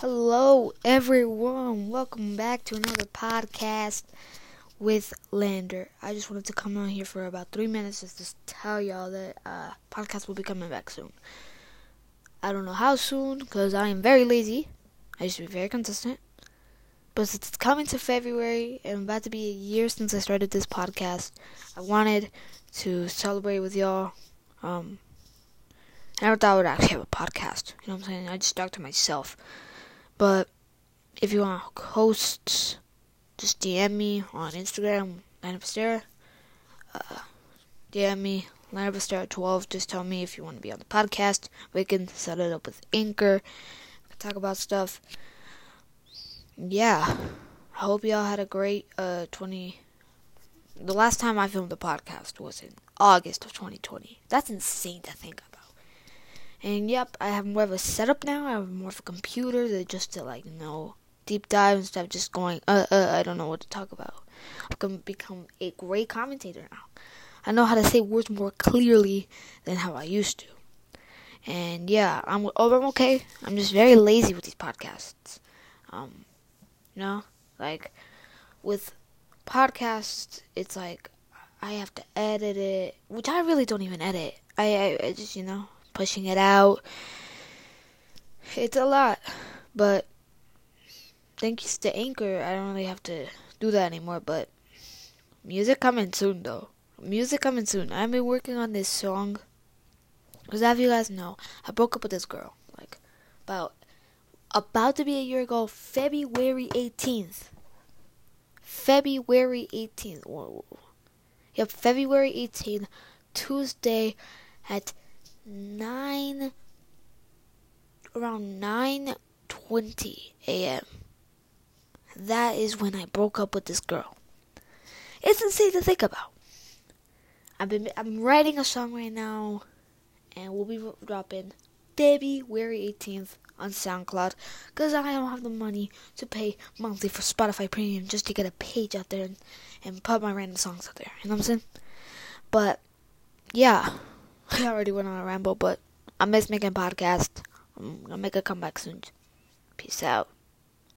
Hello, everyone. Welcome back to another podcast with Lander. I just wanted to come on here for about three minutes just to tell y'all that uh, podcast will be coming back soon. I don't know how soon because I am very lazy. I used to be very consistent. But it's coming to February and about to be a year since I started this podcast, I wanted to celebrate with y'all. Um, I never thought I would actually have a podcast. You know what I'm saying? I just talked to myself. But if you want hosts, just DM me on Instagram, of Uh, DM me, Line of Stare 12. Just tell me if you want to be on the podcast. We can set it up with Anchor. Talk about stuff. Yeah. I hope y'all had a great uh 20. The last time I filmed the podcast was in August of 2020. That's insane to think about. And yep, I have more of a setup now. I have more of a computer that just to like you know deep dive instead of just going uh uh I don't know what to talk about. I can become a great commentator now. I know how to say words more clearly than how I used to. And yeah, I'm oh, I'm okay. I'm just very lazy with these podcasts. Um, you know, like with podcasts, it's like I have to edit it, which I really don't even edit. I, I, I just you know pushing it out. It's a lot, but thanks to Anchor, I don't really have to do that anymore. But music coming soon, though. Music coming soon. I've been working on this song. Because as you guys know, I broke up with this girl. Like, about, about to be a year ago, February 18th. February 18th. Whoa. Yep, February 18th, Tuesday at nine around nine twenty a.m. That is when I broke up with this girl. It's insane to think about. I've been I'm writing a song right now, and we'll be dropping February eighteenth on SoundCloud because I don't have the money to pay monthly for Spotify Premium just to get a page out there and, and put my random songs out there. You know what I'm saying? But yeah. I already went on a ramble, but I miss making podcasts. I'm gonna make a comeback soon. Peace out.